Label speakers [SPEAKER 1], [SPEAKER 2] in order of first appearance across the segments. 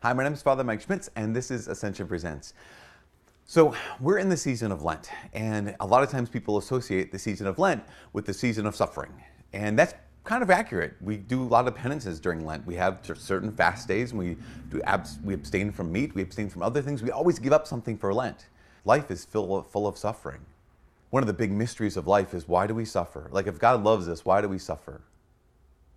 [SPEAKER 1] Hi, my name is Father Mike Schmitz, and this is Ascension Presents. So, we're in the season of Lent, and a lot of times people associate the season of Lent with the season of suffering. And that's kind of accurate. We do a lot of penances during Lent. We have certain fast days, we, do abs- we abstain from meat, we abstain from other things. We always give up something for Lent. Life is full of, full of suffering. One of the big mysteries of life is why do we suffer? Like, if God loves us, why do we suffer?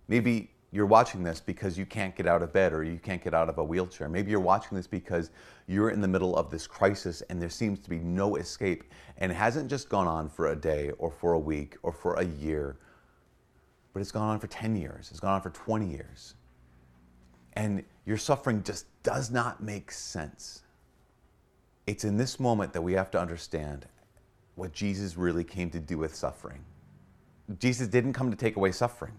[SPEAKER 1] Maybe you're watching this because you can't get out of bed or you can't get out of a wheelchair. Maybe you're watching this because you're in the middle of this crisis and there seems to be no escape. And it hasn't just gone on for a day or for a week or for a year, but it's gone on for 10 years, it's gone on for 20 years. And your suffering just does not make sense. It's in this moment that we have to understand what Jesus really came to do with suffering. Jesus didn't come to take away suffering.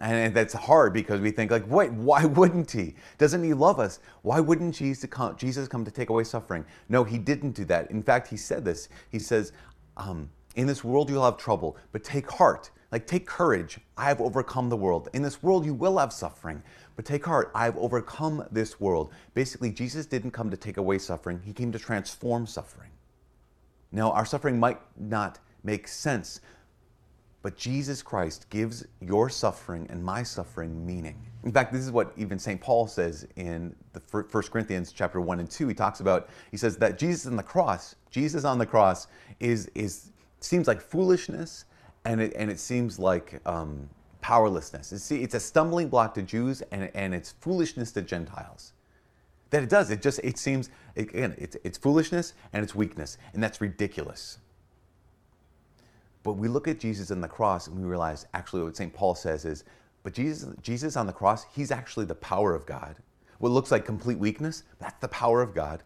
[SPEAKER 1] And that's hard because we think like, wait, why wouldn't he? Doesn't he love us? Why wouldn't Jesus come, Jesus come to take away suffering? No, he didn't do that. In fact, he said this. He says, um, in this world you'll have trouble, but take heart. Like, take courage. I have overcome the world. In this world you will have suffering, but take heart. I have overcome this world. Basically, Jesus didn't come to take away suffering. He came to transform suffering. Now, our suffering might not make sense, but Jesus Christ gives your suffering and my suffering meaning. In fact, this is what even St. Paul says in the 1 Corinthians chapter 1 and 2. He talks about, he says that Jesus on the cross, Jesus on the cross is, is seems like foolishness and it, and it seems like um, powerlessness. It's, it's a stumbling block to Jews and, and it's foolishness to Gentiles. That it does. It just, it seems, again, it's, it's foolishness and it's weakness. And that's ridiculous. But we look at Jesus on the cross and we realize actually what St. Paul says is, but Jesus, Jesus on the cross, he's actually the power of God. What looks like complete weakness, that's the power of God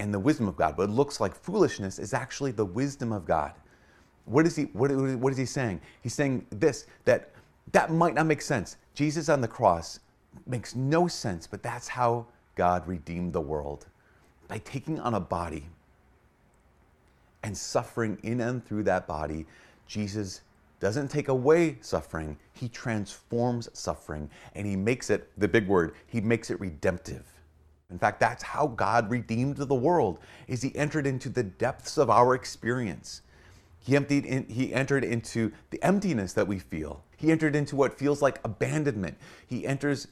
[SPEAKER 1] and the wisdom of God. What looks like foolishness is actually the wisdom of God. What is he, what, what is he saying? He's saying this, that that might not make sense. Jesus on the cross makes no sense, but that's how God redeemed the world. By taking on a body and suffering in and through that body, Jesus doesn't take away suffering, he transforms suffering and he makes it, the big word, he makes it redemptive. In fact, that's how God redeemed the world, is he entered into the depths of our experience. He emptied in, he entered into the emptiness that we feel. He entered into what feels like abandonment. He enters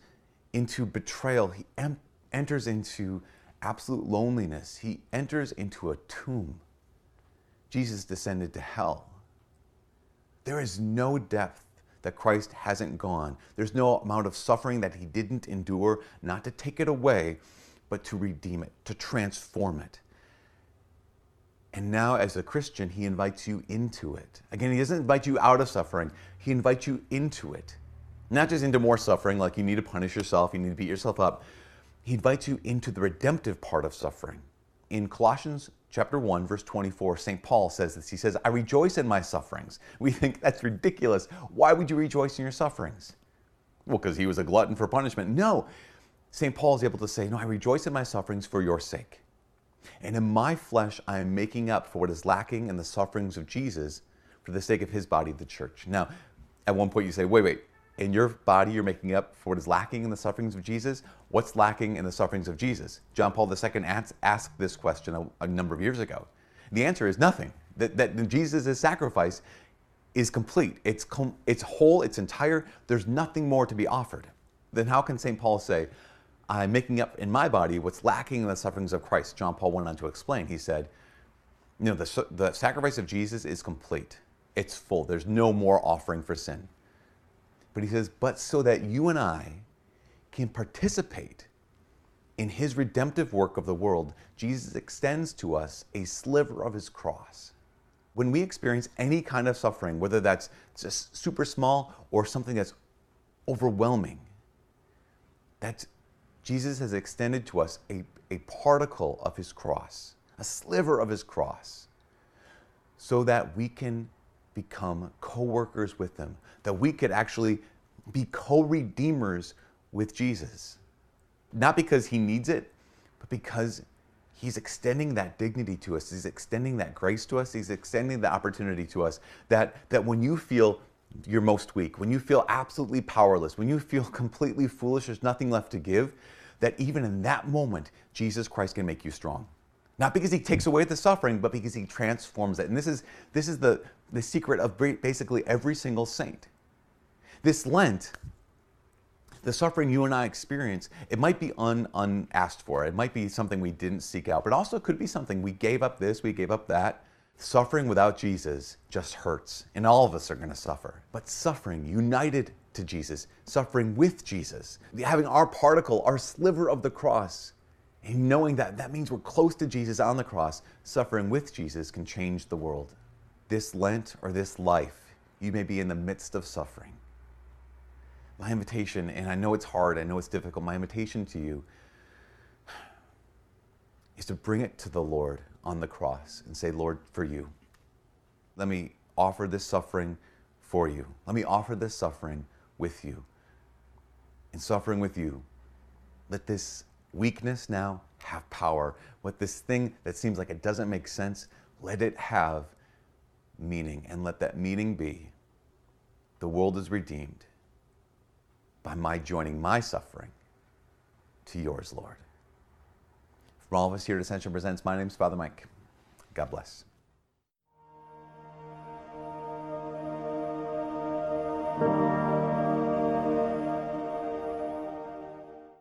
[SPEAKER 1] into betrayal. He em- enters into absolute loneliness. He enters into a tomb. Jesus descended to hell. There is no depth that Christ hasn't gone. There's no amount of suffering that he didn't endure, not to take it away, but to redeem it, to transform it. And now, as a Christian, he invites you into it. Again, he doesn't invite you out of suffering, he invites you into it. Not just into more suffering, like you need to punish yourself, you need to beat yourself up. He invites you into the redemptive part of suffering. In Colossians chapter 1 verse 24 st paul says this. He says i rejoice in my sufferings. We think that's ridiculous. Why would you rejoice in your sufferings? Well because he was a glutton for punishment. No. St paul is able to say no i rejoice in my sufferings for your sake. And in my flesh i am making up for what is lacking in the sufferings of jesus for the sake of his body the church. Now at one point you say wait wait in your body you're making up for what is lacking in the sufferings of Jesus? What's lacking in the sufferings of Jesus? John Paul II asked this question a, a number of years ago. The answer is nothing. That, that Jesus' sacrifice is complete. It's, com- it's whole, it's entire. There's nothing more to be offered. Then how can St. Paul say, I'm making up in my body what's lacking in the sufferings of Christ? John Paul went on to explain. He said, you know, the, the sacrifice of Jesus is complete. It's full. There's no more offering for sin. But he says, but so that you and I can participate in his redemptive work of the world, Jesus extends to us a sliver of his cross. When we experience any kind of suffering, whether that's just super small or something that's overwhelming, that Jesus has extended to us a, a particle of his cross, a sliver of his cross, so that we can become co workers with them, that we could actually be co redeemers with Jesus. Not because He needs it, but because He's extending that dignity to us. He's extending that grace to us. He's extending the opportunity to us that, that when you feel you're most weak, when you feel absolutely powerless, when you feel completely foolish, there's nothing left to give, that even in that moment, Jesus Christ can make you strong. Not because he takes away the suffering, but because he transforms it. And this is, this is the, the secret of basically every single saint. This Lent, the suffering you and I experience, it might be un, unasked for. It might be something we didn't seek out, but also it could be something we gave up this, we gave up that. Suffering without Jesus just hurts, and all of us are going to suffer. But suffering united to Jesus, suffering with Jesus, having our particle, our sliver of the cross, and knowing that that means we're close to Jesus on the cross, suffering with Jesus can change the world. This Lent or this life, you may be in the midst of suffering. My invitation, and I know it's hard, I know it's difficult, my invitation to you is to bring it to the Lord on the cross and say, Lord, for you, let me offer this suffering for you. Let me offer this suffering with you. In suffering with you, let this weakness now have power. What this thing that seems like it doesn't make sense, let it have meaning. And let that meaning be the world is redeemed by my joining my suffering to yours, Lord. From all of us here at Ascension Presents, my name is Father Mike. God bless.